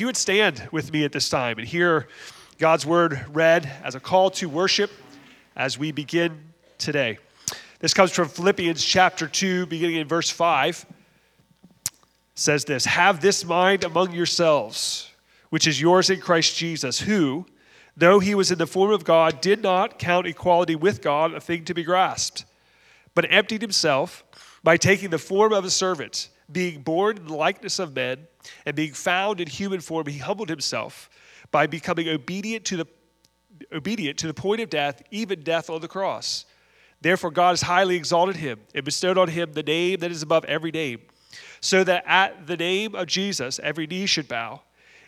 if you would stand with me at this time and hear God's word read as a call to worship as we begin today. This comes from Philippians chapter 2, beginning in verse 5. It says this Have this mind among yourselves, which is yours in Christ Jesus, who, though he was in the form of God, did not count equality with God a thing to be grasped, but emptied himself by taking the form of a servant, being born in the likeness of men, and being found in human form, he humbled himself by becoming obedient to the obedient to the point of death, even death on the cross. Therefore, God has highly exalted him and bestowed on him the name that is above every name, so that at the name of Jesus every knee should bow,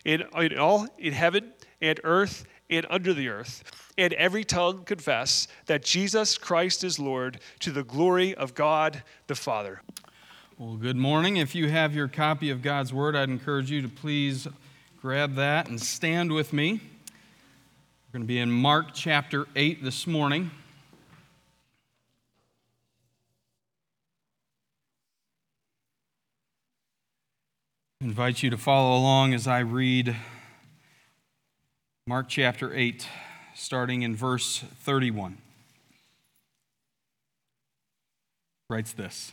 in, in all in heaven and earth and under the earth, and every tongue confess that Jesus Christ is Lord to the glory of God the Father. Well, good morning. If you have your copy of God's Word, I'd encourage you to please grab that and stand with me. We're going to be in Mark chapter 8 this morning. I invite you to follow along as I read Mark chapter 8, starting in verse 31. Writes this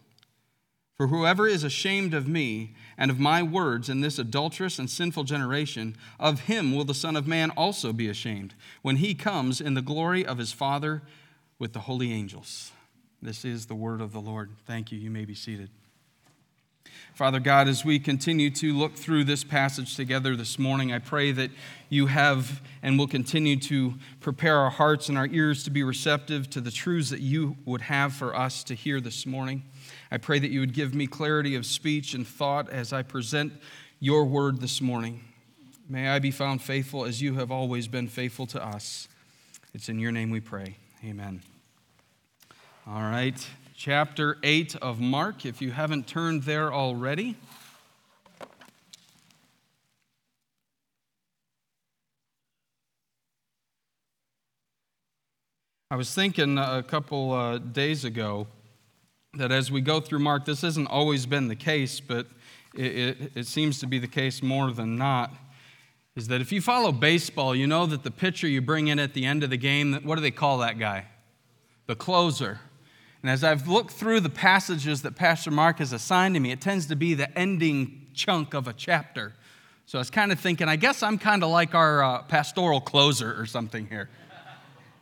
For whoever is ashamed of me and of my words in this adulterous and sinful generation, of him will the Son of Man also be ashamed when he comes in the glory of his Father with the holy angels. This is the word of the Lord. Thank you. You may be seated. Father God, as we continue to look through this passage together this morning, I pray that you have and will continue to prepare our hearts and our ears to be receptive to the truths that you would have for us to hear this morning. I pray that you would give me clarity of speech and thought as I present your word this morning. May I be found faithful as you have always been faithful to us. It's in your name we pray. Amen. All right chapter 8 of Mark, if you haven't turned there already. I was thinking a couple uh, days ago that as we go through Mark, this hasn't always been the case, but it, it, it, seems to be the case more than not. Is that if you follow baseball, you know that the pitcher you bring in at the end of the game, what do they call that guy? The closer. And as I've looked through the passages that Pastor Mark has assigned to me, it tends to be the ending chunk of a chapter. So I was kind of thinking, I guess I'm kind of like our uh, pastoral closer or something here.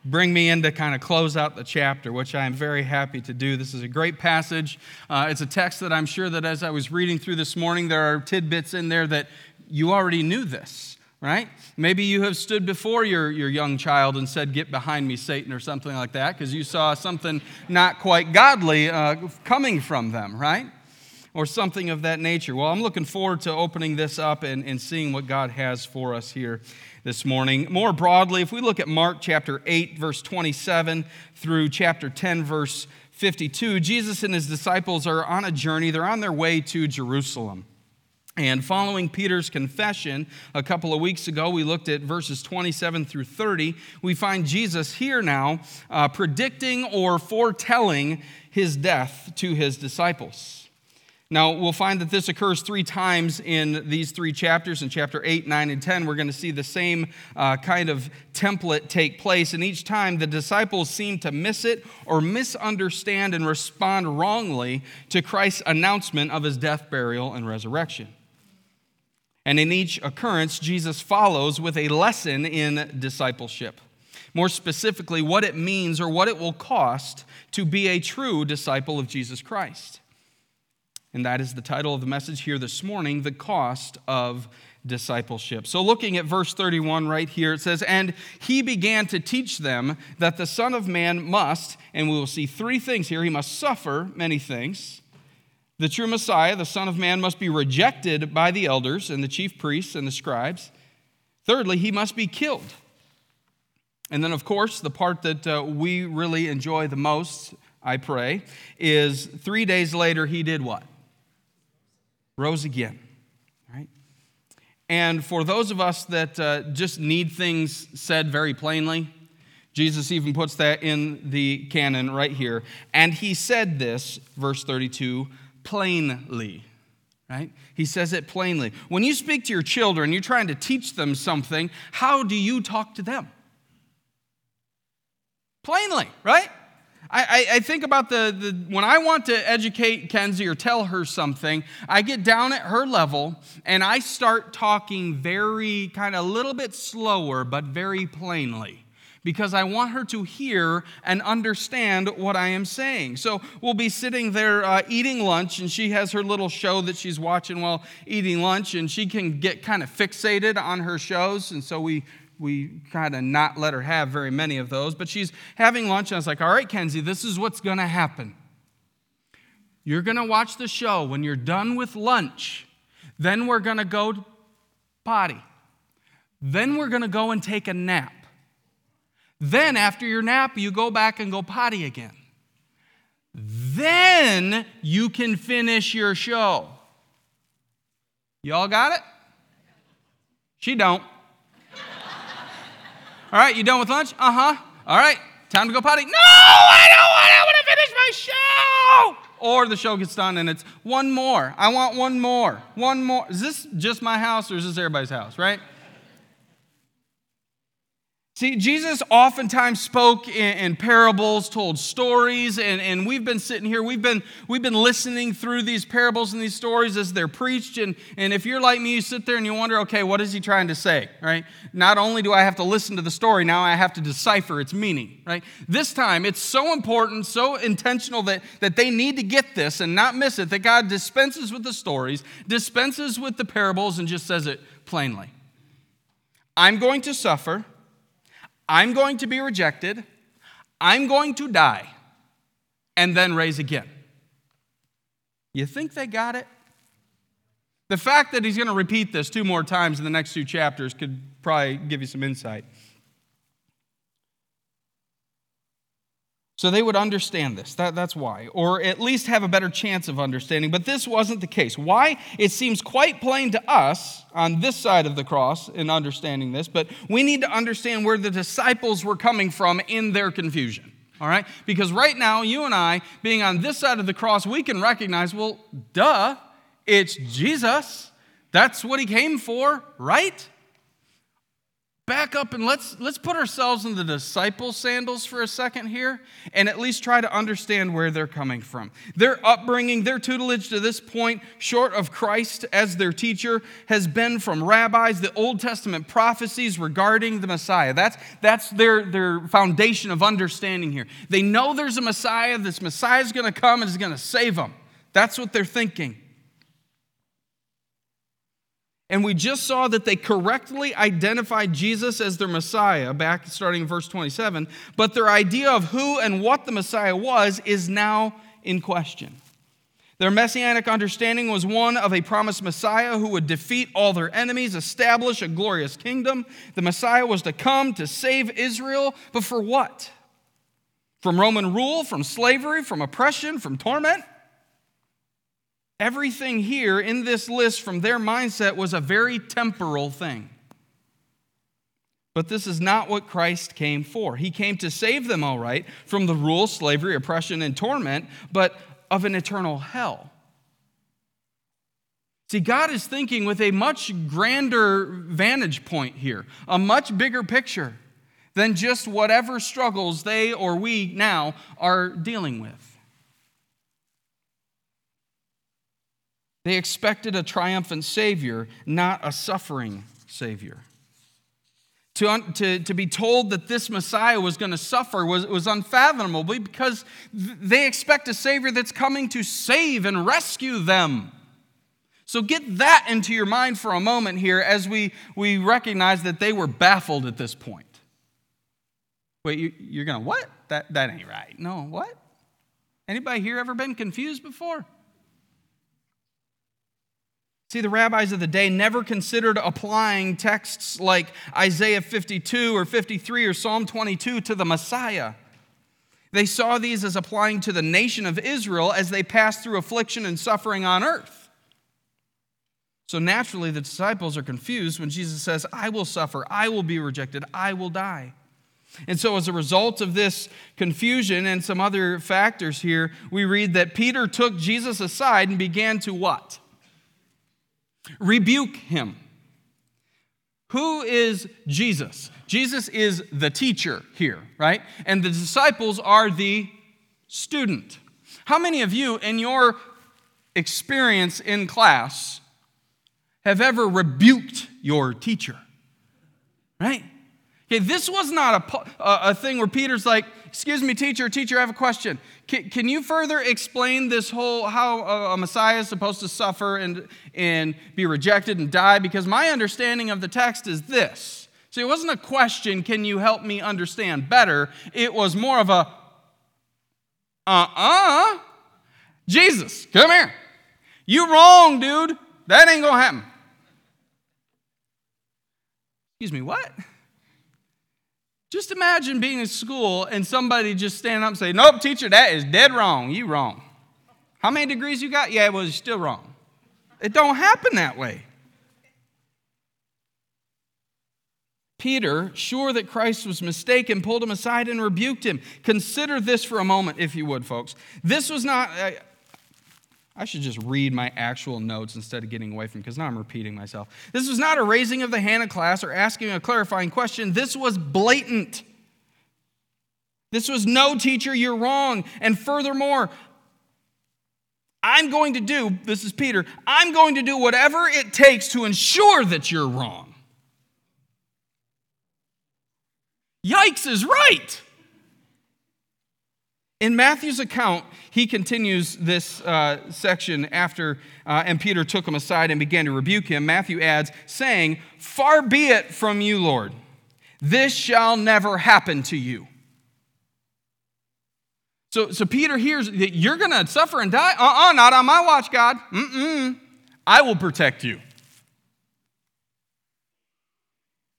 Bring me in to kind of close out the chapter, which I am very happy to do. This is a great passage. Uh, it's a text that I'm sure that as I was reading through this morning, there are tidbits in there that you already knew this right? Maybe you have stood before your, your young child and said, Get behind me, Satan, or something like that, because you saw something not quite godly uh, coming from them, right? Or something of that nature. Well, I'm looking forward to opening this up and, and seeing what God has for us here this morning. More broadly, if we look at Mark chapter 8, verse 27 through chapter 10, verse 52, Jesus and his disciples are on a journey. They're on their way to Jerusalem. And following Peter's confession a couple of weeks ago, we looked at verses 27 through 30. We find Jesus here now uh, predicting or foretelling his death to his disciples. Now, we'll find that this occurs three times in these three chapters. In chapter 8, 9, and 10, we're going to see the same uh, kind of template take place. And each time, the disciples seem to miss it or misunderstand and respond wrongly to Christ's announcement of his death, burial, and resurrection. And in each occurrence, Jesus follows with a lesson in discipleship. More specifically, what it means or what it will cost to be a true disciple of Jesus Christ. And that is the title of the message here this morning The Cost of Discipleship. So, looking at verse 31 right here, it says, And he began to teach them that the Son of Man must, and we will see three things here, he must suffer many things. The true Messiah, the Son of Man, must be rejected by the elders and the chief priests and the scribes. Thirdly, he must be killed. And then, of course, the part that uh, we really enjoy the most, I pray, is three days later, he did what? Rose again. Right? And for those of us that uh, just need things said very plainly, Jesus even puts that in the canon right here. And he said this, verse 32, plainly right? He says it plainly. When you speak to your children, you're trying to teach them something, how do you talk to them? Plainly, right? I, I, I think about the, the, when I want to educate Kenzie or tell her something, I get down at her level and I start talking very kind of a little bit slower, but very plainly because I want her to hear and understand what I am saying. So we'll be sitting there uh, eating lunch, and she has her little show that she's watching while eating lunch, and she can get kind of fixated on her shows. And so we we kind of not let her have very many of those. But she's having lunch, and I was like, all right, Kenzie, this is what's going to happen. You're going to watch the show. When you're done with lunch, then we're going to go potty. Then we're going to go and take a nap. Then, after your nap, you go back and go potty again. Then you can finish your show. Y'all got it? She don't. All right, you done with lunch? Uh huh. All right, time to go potty. No, I don't want. I want to finish my show. Or the show gets done and it's one more. I want one more. One more. Is this just my house or is this everybody's house? Right? See, Jesus oftentimes spoke in, in, parables, told stories, and, and we've been sitting here, we've been, we've been listening through these parables and these stories as they're preached. And, and if you're like me, you sit there and you wonder, okay, what is he trying to say, right? Not only do I have to listen to the story, now I have to decipher its meaning, right? This time, it's so important, so intentional that, that they need to get this and not miss it, that God dispenses with the stories, dispenses with the parables, and just says it plainly. I'm going to suffer. I'm going to be rejected, I'm going to die, and then raise again. You think they got it? The fact that he's going to repeat this two more times in the next two chapters could probably give you some insight. So they would understand this. That, that's why. Or at least have a better chance of understanding. But this wasn't the case. Why? It seems quite plain to us on this side of the cross in understanding this, but we need to understand where the disciples were coming from in their confusion. All right? Because right now, you and I, being on this side of the cross, we can recognize, well, duh, it's Jesus. That's what he came for, right? Back up and let's let's put ourselves in the disciple sandals for a second here and at least try to understand where they're coming from. Their upbringing, their tutelage to this point, short of Christ as their teacher, has been from rabbis, the Old Testament prophecies regarding the Messiah. That's that's their, their foundation of understanding here. They know there's a Messiah, this Messiah is going to come and is going to save them. That's what they're thinking. And we just saw that they correctly identified Jesus as their Messiah, back starting in verse 27, but their idea of who and what the Messiah was is now in question. Their messianic understanding was one of a promised Messiah who would defeat all their enemies, establish a glorious kingdom. The Messiah was to come to save Israel, but for what? From Roman rule, from slavery, from oppression, from torment? Everything here in this list from their mindset was a very temporal thing. But this is not what Christ came for. He came to save them, all right, from the rule, slavery, oppression, and torment, but of an eternal hell. See, God is thinking with a much grander vantage point here, a much bigger picture than just whatever struggles they or we now are dealing with. They expected a triumphant Savior, not a suffering Savior. to, to, to be told that this Messiah was going to suffer was, was unfathomable because they expect a Savior that's coming to save and rescue them. So get that into your mind for a moment here as we, we recognize that they were baffled at this point. Wait, you, you're going to what? That, that ain't right. No, what? Anybody here ever been confused before? See, the rabbis of the day never considered applying texts like Isaiah 52 or 53 or Psalm 22 to the Messiah. They saw these as applying to the nation of Israel as they passed through affliction and suffering on earth. So naturally, the disciples are confused when Jesus says, I will suffer, I will be rejected, I will die. And so, as a result of this confusion and some other factors here, we read that Peter took Jesus aside and began to what? Rebuke him. Who is Jesus? Jesus is the teacher here, right? And the disciples are the student. How many of you, in your experience in class, have ever rebuked your teacher? Right? Okay, this was not a, a thing where Peter's like, Excuse me, teacher, teacher, I have a question. Can, can you further explain this whole how a, a Messiah is supposed to suffer and, and be rejected and die? Because my understanding of the text is this. See, it wasn't a question, can you help me understand better? It was more of a, uh uh Jesus, come here. You wrong, dude. That ain't gonna happen. Excuse me, what? Just imagine being in school and somebody just stand up and say, Nope, teacher, that is dead wrong. You wrong. How many degrees you got? Yeah, well, you're still wrong. It don't happen that way. Peter, sure that Christ was mistaken, pulled him aside and rebuked him. Consider this for a moment, if you would, folks. This was not, uh, I should just read my actual notes instead of getting away from because now I'm repeating myself. This was not a raising of the hand class or asking a clarifying question. This was blatant. This was no teacher, you're wrong. And furthermore, I'm going to do, this is Peter, I'm going to do whatever it takes to ensure that you're wrong. Yikes is right. In Matthew's account, he continues this uh, section after, uh, and Peter took him aside and began to rebuke him. Matthew adds, saying, Far be it from you, Lord, this shall never happen to you. So, so Peter hears that you're going to suffer and die. Uh uh not on my watch, God. Mm-mm. I will protect you.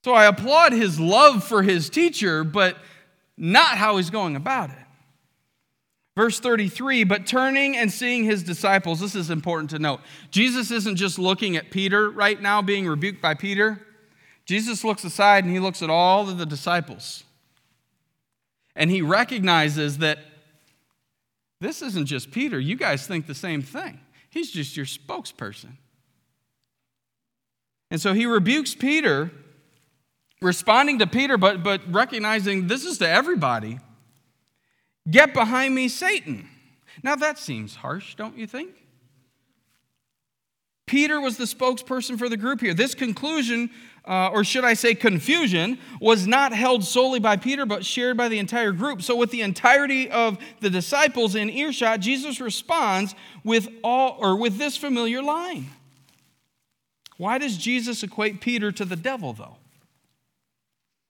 So I applaud his love for his teacher, but not how he's going about it. Verse 33, but turning and seeing his disciples, this is important to note. Jesus isn't just looking at Peter right now, being rebuked by Peter. Jesus looks aside and he looks at all of the disciples. And he recognizes that this isn't just Peter. You guys think the same thing. He's just your spokesperson. And so he rebukes Peter, responding to Peter, but, but recognizing this is to everybody. Get behind me, Satan. Now that seems harsh, don't you think? Peter was the spokesperson for the group here. This conclusion, uh, or should I say confusion, was not held solely by Peter, but shared by the entire group. So, with the entirety of the disciples in earshot, Jesus responds with all, or with this familiar line. Why does Jesus equate Peter to the devil, though?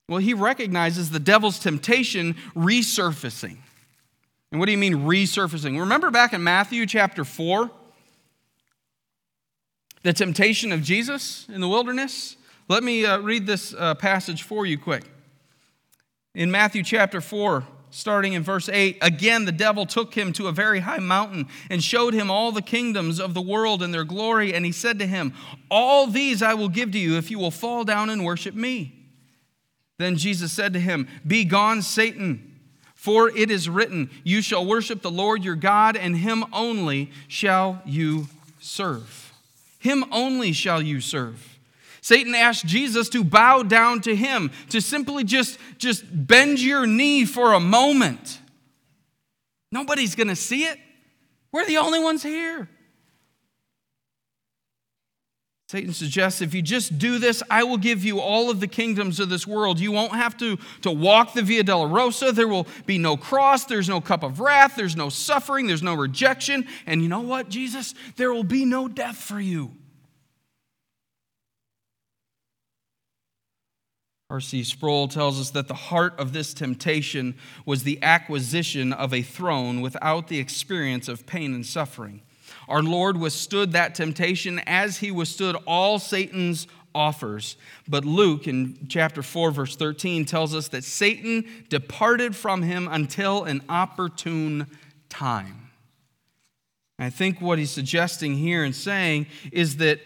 Well, he recognizes the devil's temptation resurfacing. And what do you mean resurfacing? Remember back in Matthew chapter 4? The temptation of Jesus in the wilderness? Let me uh, read this uh, passage for you quick. In Matthew chapter 4, starting in verse 8, again the devil took him to a very high mountain and showed him all the kingdoms of the world and their glory. And he said to him, All these I will give to you if you will fall down and worship me. Then Jesus said to him, Be gone, Satan. For it is written, You shall worship the Lord your God, and him only shall you serve. Him only shall you serve. Satan asked Jesus to bow down to him, to simply just, just bend your knee for a moment. Nobody's going to see it. We're the only ones here. Satan suggests if you just do this, I will give you all of the kingdoms of this world. You won't have to, to walk the Via Dolorosa. There will be no cross. There's no cup of wrath. There's no suffering. There's no rejection. And you know what, Jesus? There will be no death for you. R.C. Sproul tells us that the heart of this temptation was the acquisition of a throne without the experience of pain and suffering. Our Lord withstood that temptation as he withstood all Satan's offers. But Luke, in chapter 4, verse 13, tells us that Satan departed from him until an opportune time. I think what he's suggesting here and saying is that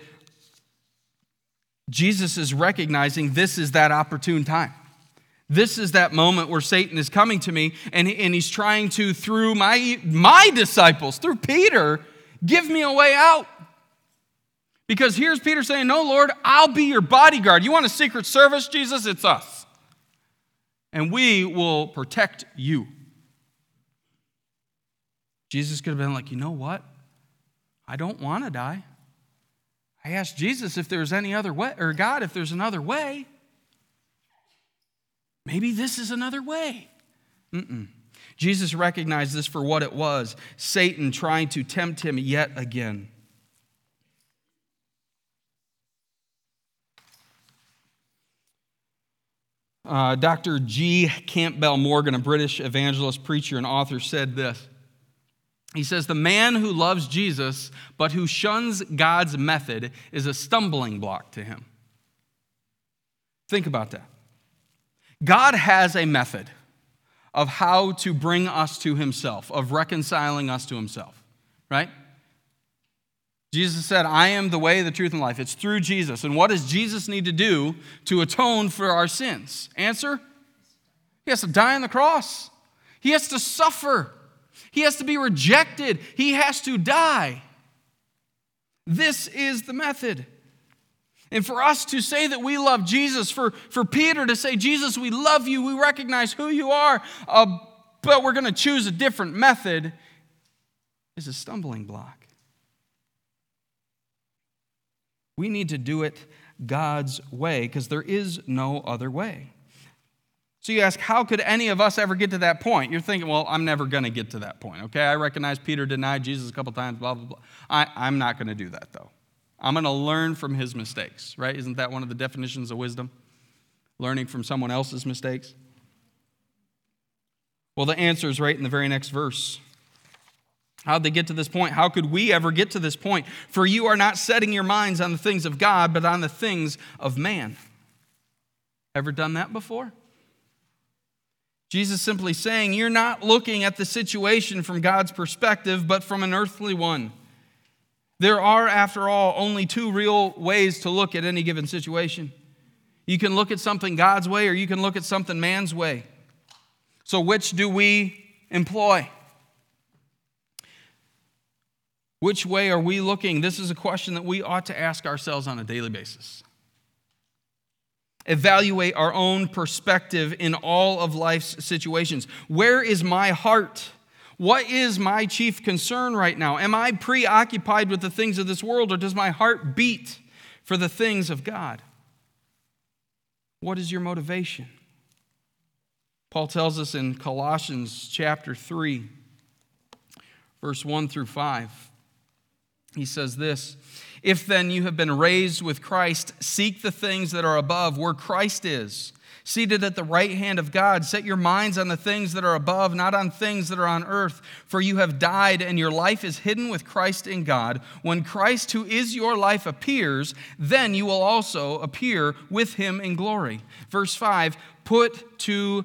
Jesus is recognizing this is that opportune time. This is that moment where Satan is coming to me and, and he's trying to, through my, my disciples, through Peter, Give me a way out. Because here's Peter saying, No, Lord, I'll be your bodyguard. You want a secret service, Jesus? It's us. And we will protect you. Jesus could have been like, You know what? I don't want to die. I asked Jesus if there's any other way, or God, if there's another way. Maybe this is another way. Mm-mm. Jesus recognized this for what it was Satan trying to tempt him yet again. Uh, Dr. G. Campbell Morgan, a British evangelist, preacher, and author, said this. He says, The man who loves Jesus but who shuns God's method is a stumbling block to him. Think about that. God has a method of how to bring us to himself, of reconciling us to himself, right? Jesus said, I am the way, the truth, and life. It's through Jesus. And what does Jesus need to do to atone for our sins? Answer He has to die on the cross, He has to suffer, He has to be rejected, He has to die. This is the method. And for us to say that we love Jesus, for, for Peter to say, Jesus, we love you, we recognize who you are, uh, but we're going to choose a different method, is a stumbling block. We need to do it God's way because there is no other way. So you ask, how could any of us ever get to that point? You're thinking, well, I'm never going to get to that point. Okay, I recognize Peter denied Jesus a couple times, blah, blah, blah. I, I'm not going to do that though. I'm going to learn from his mistakes, right? Isn't that one of the definitions of wisdom? Learning from someone else's mistakes? Well, the answer is right in the very next verse. How'd they get to this point? How could we ever get to this point? For you are not setting your minds on the things of God, but on the things of man. Ever done that before? Jesus simply saying, You're not looking at the situation from God's perspective, but from an earthly one. There are, after all, only two real ways to look at any given situation. You can look at something God's way or you can look at something man's way. So, which do we employ? Which way are we looking? This is a question that we ought to ask ourselves on a daily basis. Evaluate our own perspective in all of life's situations. Where is my heart? What is my chief concern right now? Am I preoccupied with the things of this world or does my heart beat for the things of God? What is your motivation? Paul tells us in Colossians chapter 3, verse 1 through 5. He says this If then you have been raised with Christ, seek the things that are above, where Christ is seated at the right hand of God. Set your minds on the things that are above, not on things that are on earth. For you have died, and your life is hidden with Christ in God. When Christ, who is your life, appears, then you will also appear with him in glory. Verse 5 Put to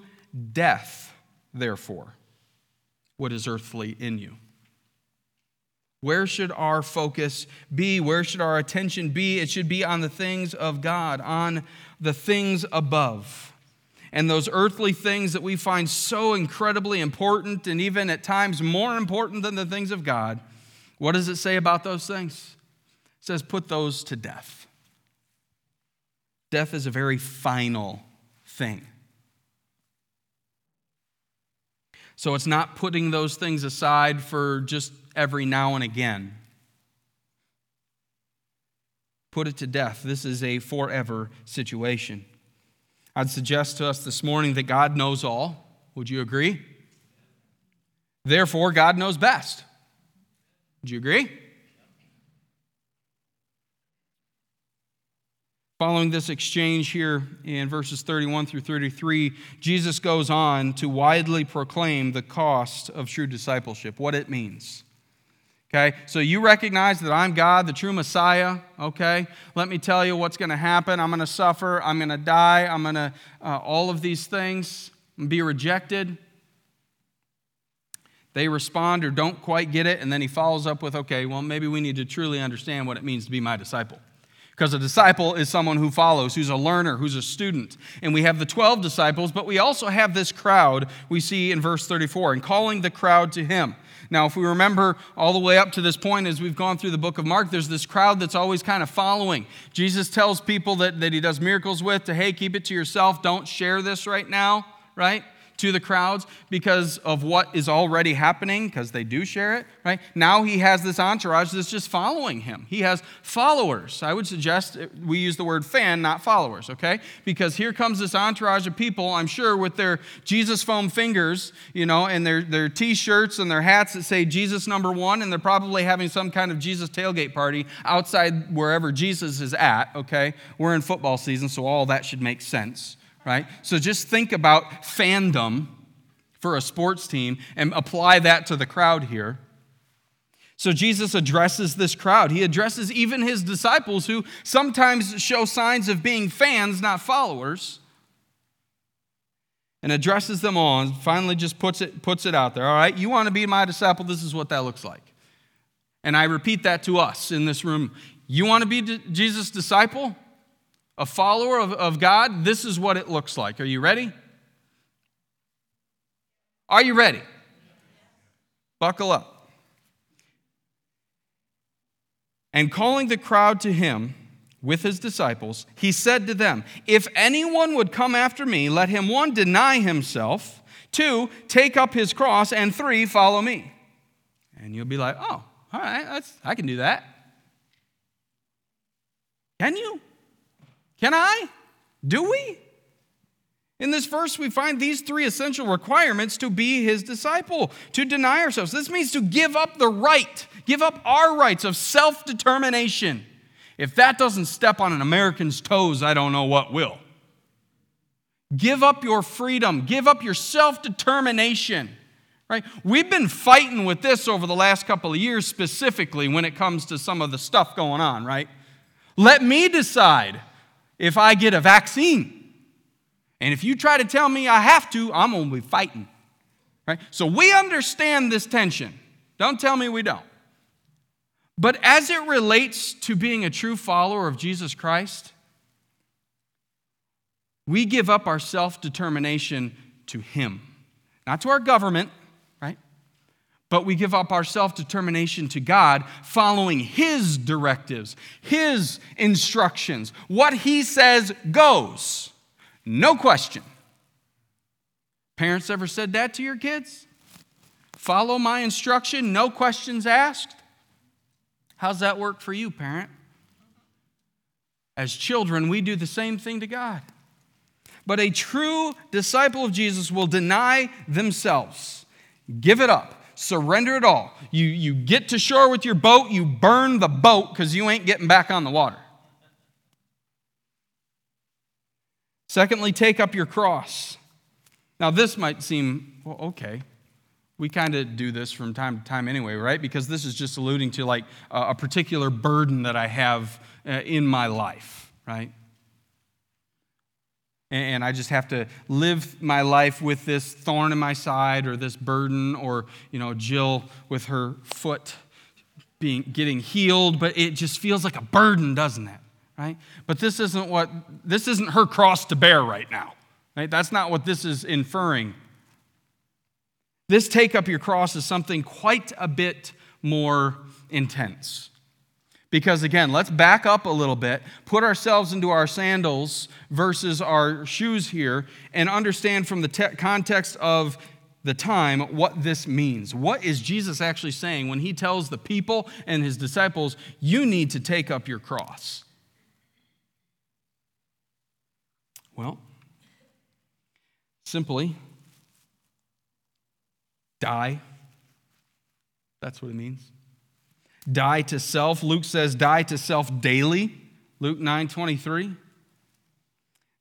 death, therefore, what is earthly in you. Where should our focus be? Where should our attention be? It should be on the things of God, on the things above and those earthly things that we find so incredibly important and even at times more important than the things of God, what does it say about those things? It says, put those to death. Death is a very final thing. So it's not putting those things aside for just every now and again. put it to death. This is a forever situation. I'd suggest to us this morning that God knows all. Would you agree? Therefore, God knows best. Would you agree? Following this exchange here in verses 31 through 33, Jesus goes on to widely proclaim the cost of true discipleship, what it means. Okay, so you recognize that I'm God, the true Messiah. Okay, let me tell you what's going to happen. I'm going to suffer. I'm going to die. I'm going to, uh, all of these things, be rejected. They respond or don't quite get it, and then he follows up with, okay, well, maybe we need to truly understand what it means to be my disciple. Because a disciple is someone who follows, who's a learner, who's a student. And we have the 12 disciples, but we also have this crowd we see in verse 34, and calling the crowd to him. Now, if we remember all the way up to this point as we've gone through the book of Mark, there's this crowd that's always kind of following. Jesus tells people that, that he does miracles with to, hey, keep it to yourself, don't share this right now, right? To the crowds because of what is already happening, because they do share it, right? Now he has this entourage that's just following him. He has followers. I would suggest we use the word fan, not followers, okay? Because here comes this entourage of people, I'm sure, with their Jesus foam fingers, you know, and their, their t shirts and their hats that say Jesus number one, and they're probably having some kind of Jesus tailgate party outside wherever Jesus is at, okay? We're in football season, so all that should make sense right? So just think about fandom for a sports team and apply that to the crowd here. So Jesus addresses this crowd. He addresses even his disciples who sometimes show signs of being fans, not followers. And addresses them all and finally just puts it, puts it out there. All right, you want to be my disciple? This is what that looks like. And I repeat that to us in this room. You want to be Jesus' disciple? A follower of, of God, this is what it looks like. Are you ready? Are you ready? Buckle up. And calling the crowd to him with his disciples, he said to them, If anyone would come after me, let him one, deny himself, two, take up his cross, and three, follow me. And you'll be like, Oh, all right, I can do that. Can you? Can I? Do we? In this verse, we find these three essential requirements to be his disciple, to deny ourselves. This means to give up the right, give up our rights of self determination. If that doesn't step on an American's toes, I don't know what will. Give up your freedom, give up your self determination. Right? We've been fighting with this over the last couple of years, specifically when it comes to some of the stuff going on, right? Let me decide if I get a vaccine. And if you try to tell me I have to, I'm going to be fighting. Right? So we understand this tension. Don't tell me we don't. But as it relates to being a true follower of Jesus Christ, we give up our self determination to Him, not to our government, but we give up our self determination to God, following His directives, His instructions. What He says goes. No question. Parents ever said that to your kids? Follow my instruction, no questions asked? How's that work for you, parent? As children, we do the same thing to God. But a true disciple of Jesus will deny themselves, give it up surrender it all. You, you get to shore with your boat, you burn the boat because you ain't getting back on the water. Secondly, take up your cross. Now, this might seem, well, okay. We kind of do this from time to time anyway, right? Because this is just alluding to like a particular burden that I have uh, in my life, right? And I just have to live my life with this thorn in my side or this burden or, you know, Jill with her foot being getting healed, but it just feels like a burden, doesn't it? Right? But this isn't what this isn't her cross to bear right now. Right? That's not what this is inferring. This take up your cross is something quite a bit more intense. Because again, let's back up a little bit, put ourselves into our sandals versus our shoes here, and understand from the te- context of the time what this means. What is Jesus actually saying when he tells the people and his disciples, you need to take up your cross? Well, simply die. That's what it means. Die to self. Luke says die to self daily. Luke 9 23.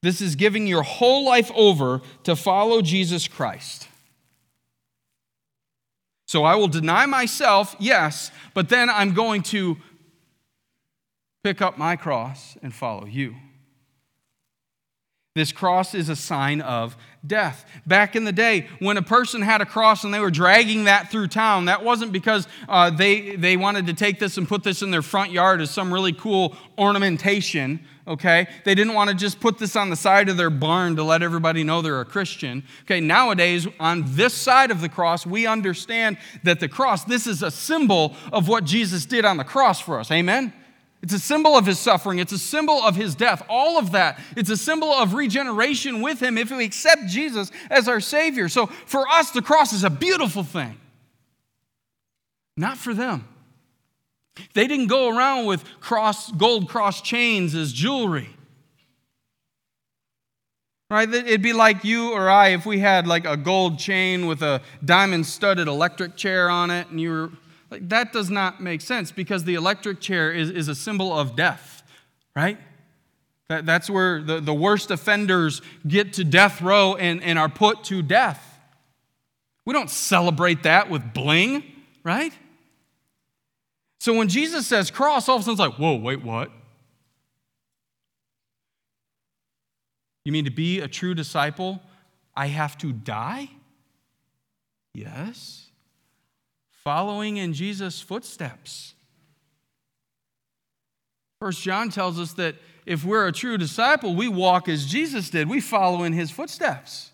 This is giving your whole life over to follow Jesus Christ. So I will deny myself, yes, but then I'm going to pick up my cross and follow you. This cross is a sign of death. Back in the day, when a person had a cross and they were dragging that through town, that wasn't because uh, they, they wanted to take this and put this in their front yard as some really cool ornamentation, okay? They didn't want to just put this on the side of their barn to let everybody know they're a Christian. Okay, nowadays, on this side of the cross, we understand that the cross, this is a symbol of what Jesus did on the cross for us. Amen? It's a symbol of his suffering. It's a symbol of his death. All of that. It's a symbol of regeneration with him if we accept Jesus as our Savior. So for us, the cross is a beautiful thing. Not for them. They didn't go around with cross, gold cross chains as jewelry. Right? It'd be like you or I if we had like a gold chain with a diamond studded electric chair on it and you were like, that does not make sense because the electric chair is, is a symbol of death, right? That, that's where the, the worst offenders get to death row and, and are put to death. We don't celebrate that with bling, right? So when Jesus says cross, all of a sudden it's like, whoa, wait, what? You mean to be a true disciple, I have to die? Yes following in Jesus' footsteps. First John tells us that if we're a true disciple, we walk as Jesus did. We follow in his footsteps.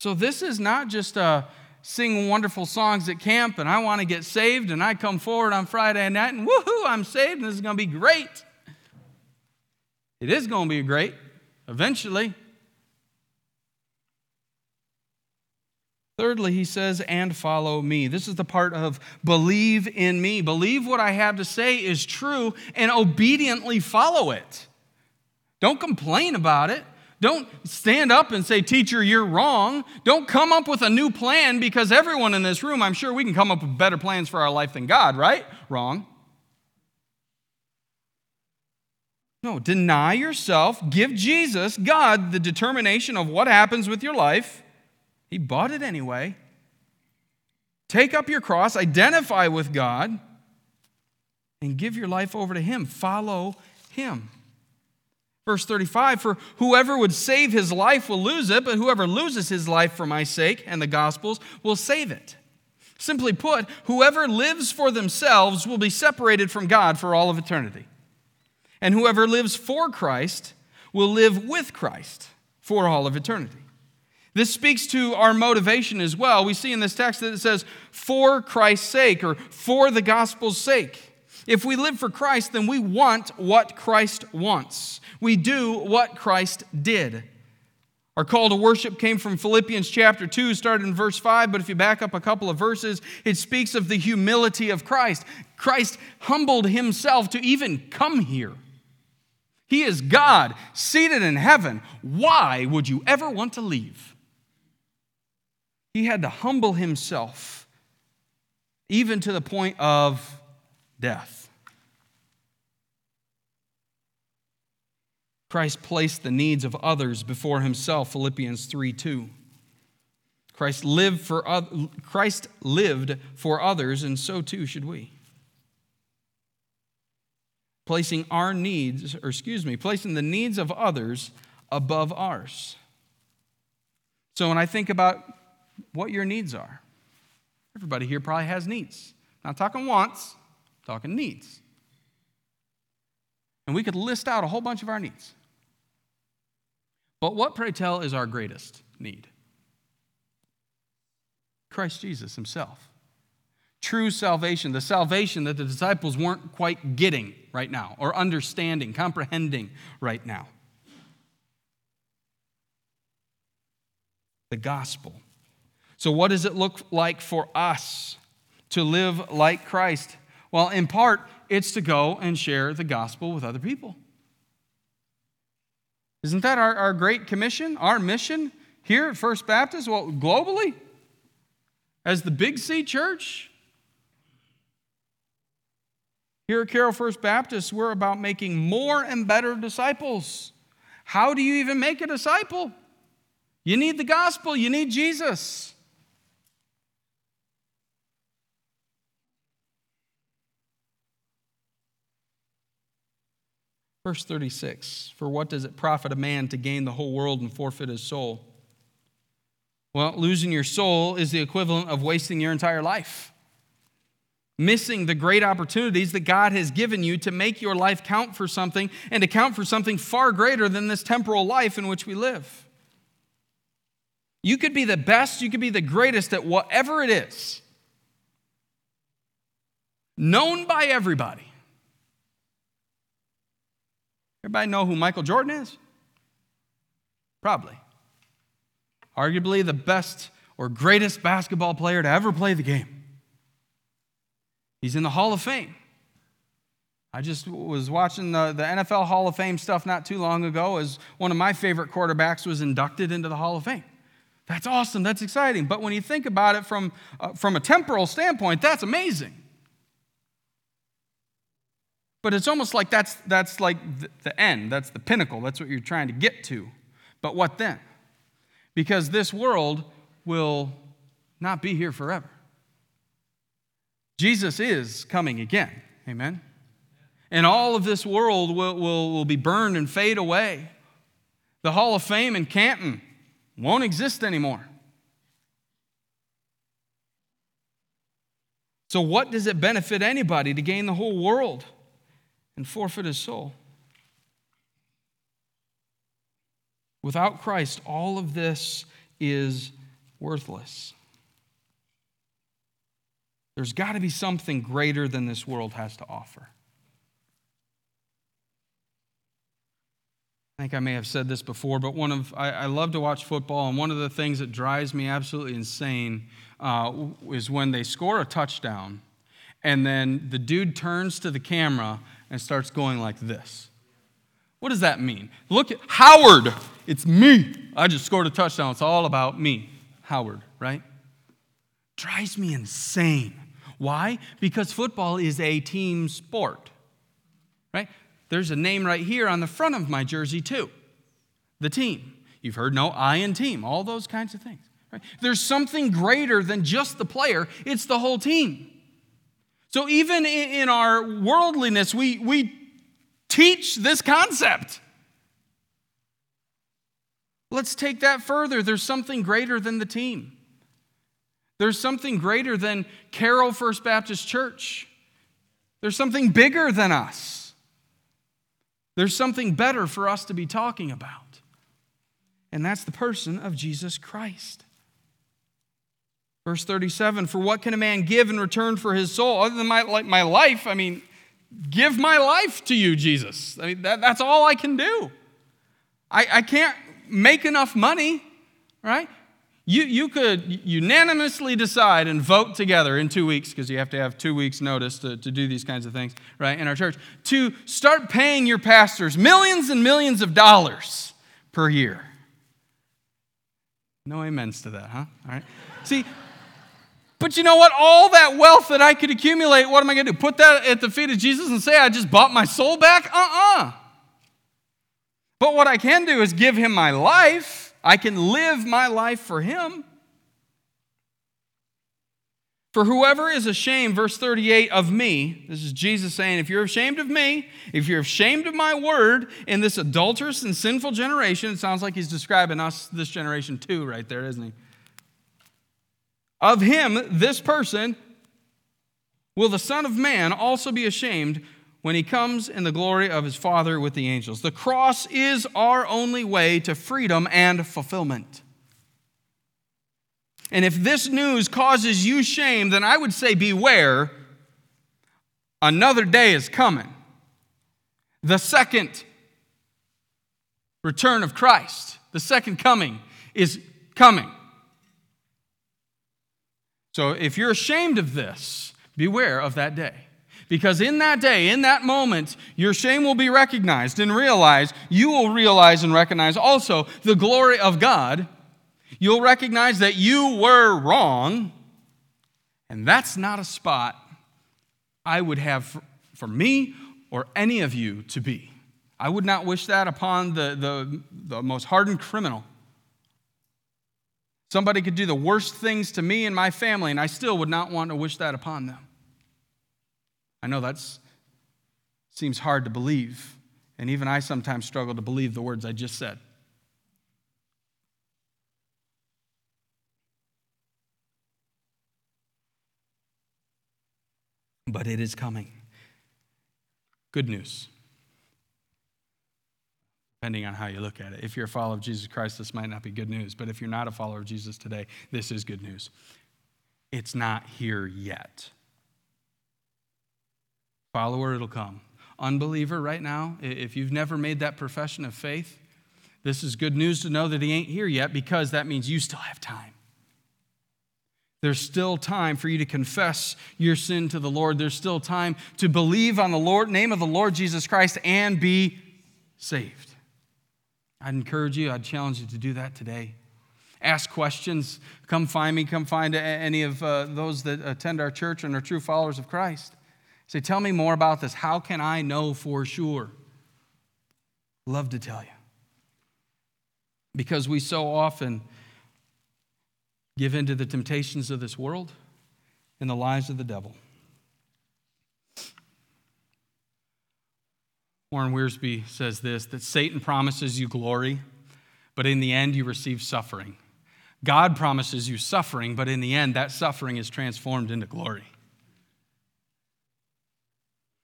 So this is not just uh, a sing wonderful songs at camp and I want to get saved and I come forward on Friday night and woohoo, I'm saved and this is going to be great. It is going to be great eventually. Thirdly, he says, and follow me. This is the part of believe in me. Believe what I have to say is true and obediently follow it. Don't complain about it. Don't stand up and say, Teacher, you're wrong. Don't come up with a new plan because everyone in this room, I'm sure we can come up with better plans for our life than God, right? Wrong. No, deny yourself, give Jesus, God, the determination of what happens with your life he bought it anyway. Take up your cross, identify with God, and give your life over to Him. Follow Him. Verse 35 For whoever would save his life will lose it, but whoever loses his life for my sake and the gospel's will save it. Simply put, whoever lives for themselves will be separated from God for all of eternity. And whoever lives for Christ will live with Christ for all of eternity. This speaks to our motivation as well. We see in this text that it says, for Christ's sake or for the gospel's sake. If we live for Christ, then we want what Christ wants. We do what Christ did. Our call to worship came from Philippians chapter 2, started in verse 5, but if you back up a couple of verses, it speaks of the humility of Christ. Christ humbled himself to even come here. He is God, seated in heaven. Why would you ever want to leave? He had to humble himself, even to the point of death. Christ placed the needs of others before himself, Philippians 3 2. Christ lived for Christ lived for others, and so too should we. Placing our needs, or excuse me, placing the needs of others above ours. So when I think about what your needs are. Everybody here probably has needs. Not talking wants, talking needs. And we could list out a whole bunch of our needs. But what, pray tell, is our greatest need? Christ Jesus Himself. True salvation, the salvation that the disciples weren't quite getting right now, or understanding, comprehending right now. The gospel so, what does it look like for us to live like Christ? Well, in part, it's to go and share the gospel with other people. Isn't that our, our great commission, our mission here at First Baptist? Well, globally, as the Big C church. Here at Carroll First Baptist, we're about making more and better disciples. How do you even make a disciple? You need the gospel, you need Jesus. Verse 36 For what does it profit a man to gain the whole world and forfeit his soul? Well, losing your soul is the equivalent of wasting your entire life. Missing the great opportunities that God has given you to make your life count for something and to count for something far greater than this temporal life in which we live. You could be the best, you could be the greatest at whatever it is, known by everybody. Everybody know who Michael Jordan is? Probably. Arguably the best or greatest basketball player to ever play the game. He's in the Hall of Fame. I just was watching the, the NFL Hall of Fame stuff not too long ago as one of my favorite quarterbacks was inducted into the Hall of Fame. That's awesome. That's exciting. But when you think about it from, uh, from a temporal standpoint, that's amazing. But it's almost like that's, that's like the, end, that's the pinnacle, that's what you're trying to get to. But what then? Because this world will not be here forever. Jesus is coming again. Amen. And all of this world will, will, will be burned and fade away. The Hall of Fame in Canton won't exist anymore. So, what does it benefit anybody to gain the whole world and forfeit his soul? Without Christ, all of this is worthless. There's got to be something greater than this world has to offer. I think I may have said this before, but one of I, I, love to watch football, and one of the things that drives me absolutely insane uh, is when they score a touchdown, and then the dude turns to the camera and starts going like this. What does that mean? Look at Howard. It's me. I just scored a touchdown. It's all about me, Howard. Right? Drives me insane. Why? Because football is a team sport. Right? There's a name right here on the front of my jersey, too the team. You've heard no I in team, all those kinds of things. Right? There's something greater than just the player, it's the whole team. So even in our worldliness, we, we teach this concept. Let's take that further. There's something greater than the team. There's something greater than Carroll First Baptist Church. There's something bigger than us. There's something better for us to be talking about, and that's the person of Jesus Christ. Verse 37 For what can a man give in return for his soul other than my, like my life? I mean, give my life to you, Jesus. I mean, that, that's all I can do. I, I can't make enough money, right? You, you could unanimously decide and vote together in two weeks, because you have to have two weeks' notice to, to do these kinds of things, right, in our church, to start paying your pastors millions and millions of dollars per year. No amens to that, huh? All right. See, but you know what? All that wealth that I could accumulate, what am I going to do? Put that at the feet of Jesus and say, I just bought my soul back? Uh uh-uh. uh. But what I can do is give him my life I can live my life for Him. For whoever is ashamed, verse 38, of me, this is Jesus saying, if you're ashamed of me, if you're ashamed of my word in this adulterous and sinful generation, it sounds like he's describing us, this generation too, right there, isn't he? Of him, this person, will the Son of Man also be ashamed when he comes in the glory of his Father with the angels. The cross is our only way to freedom and fulfillment. And if this news causes you shame, then I would say beware. Another day is coming. The second return of Christ, the second coming, is coming. So if you're ashamed of this, beware of that day. Because in that day, in that moment, your shame will be recognized and realized. You will realize and recognize also the glory of God. You'll recognize that you were wrong. And that's not a spot I would have for me or any of you to be. I would not wish that upon the, the, the most hardened criminal. Somebody could do the worst things to me and my family, and I still would not want to wish that upon them. I know that seems hard to believe, and even I sometimes struggle to believe the words I just said. But it is coming. Good news depending on how you look at it. If you're a follower of Jesus Christ, this might not be good news, but if you're not a follower of Jesus today, this is good news. It's not here yet. Follower, it'll come. Unbeliever, right now, if you've never made that profession of faith, this is good news to know that he ain't here yet because that means you still have time. There's still time for you to confess your sin to the Lord. There's still time to believe on the Lord, name of the Lord Jesus Christ and be saved. I'd encourage you, I'd challenge you to do that today. Ask questions. Come find me. Come find any of uh, those that attend our church and are true followers of Christ. Say, tell me more about this. How can I know for sure? Love to tell you. Because we so often give in to the temptations of this world and the lies of the devil. Warren Wiersbe says this that Satan promises you glory, but in the end, you receive suffering. God promises you suffering, but in the end, that suffering is transformed into glory.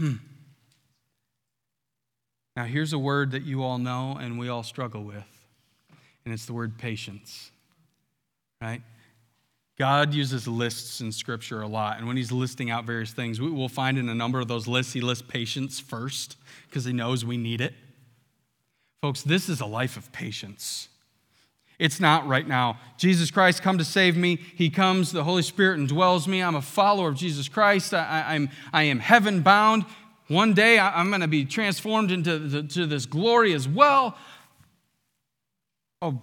Hmm. Now, here's a word that you all know and we all struggle with, and it's the word patience, right? God uses lists in Scripture a lot, and when He's listing out various things, we will find in a number of those lists, He lists patience first because He knows we need it. Folks, this is a life of patience. It's not right now. Jesus Christ, come to save me. He comes, the Holy Spirit indwells me. I'm a follower of Jesus Christ. I, am, I am heaven bound. One day I'm going to be transformed into the, to this glory as well. Oh,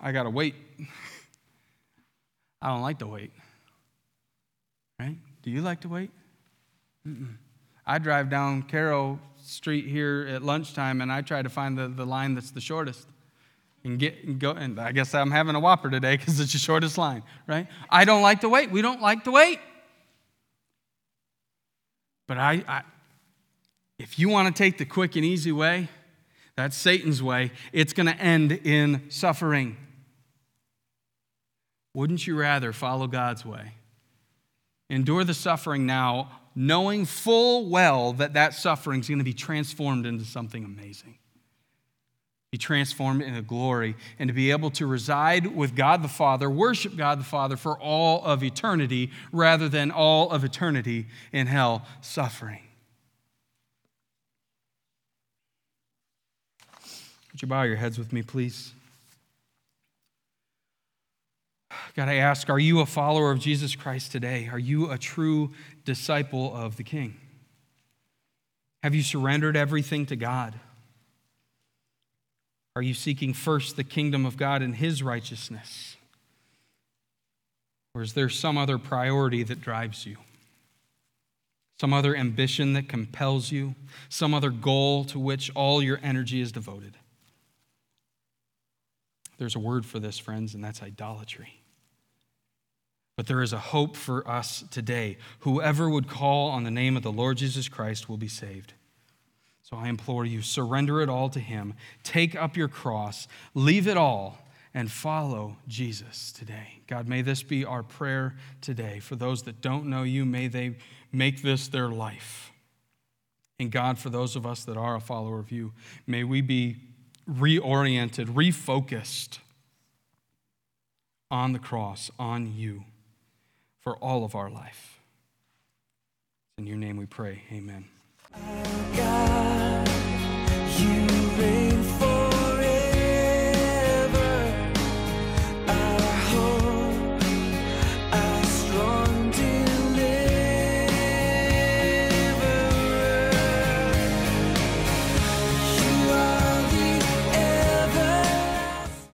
I got to wait I don't like to wait. Right? Do you like to wait? Mm-mm. I drive down Carroll Street here at lunchtime and I try to find the, the line that's the shortest. And get and go and I guess I'm having a whopper today because it's the shortest line, right? I don't like to wait. We don't like to wait. But I, I if you want to take the quick and easy way, that's Satan's way, it's going to end in suffering. Wouldn't you rather follow God's way? Endure the suffering now, knowing full well that that suffering is going to be transformed into something amazing. Be transformed into glory, and to be able to reside with God the Father, worship God the Father for all of eternity rather than all of eternity in hell suffering. Would you bow your heads with me, please? God, I ask, are you a follower of Jesus Christ today? Are you a true disciple of the King? Have you surrendered everything to God? Are you seeking first the kingdom of God and his righteousness? Or is there some other priority that drives you? Some other ambition that compels you? Some other goal to which all your energy is devoted? There's a word for this, friends, and that's idolatry. But there is a hope for us today. Whoever would call on the name of the Lord Jesus Christ will be saved. So I implore you, surrender it all to Him. Take up your cross, leave it all, and follow Jesus today. God, may this be our prayer today. For those that don't know you, may they make this their life. And God, for those of us that are a follower of you, may we be reoriented, refocused on the cross, on you for all of our life. In your name we pray. Amen. God,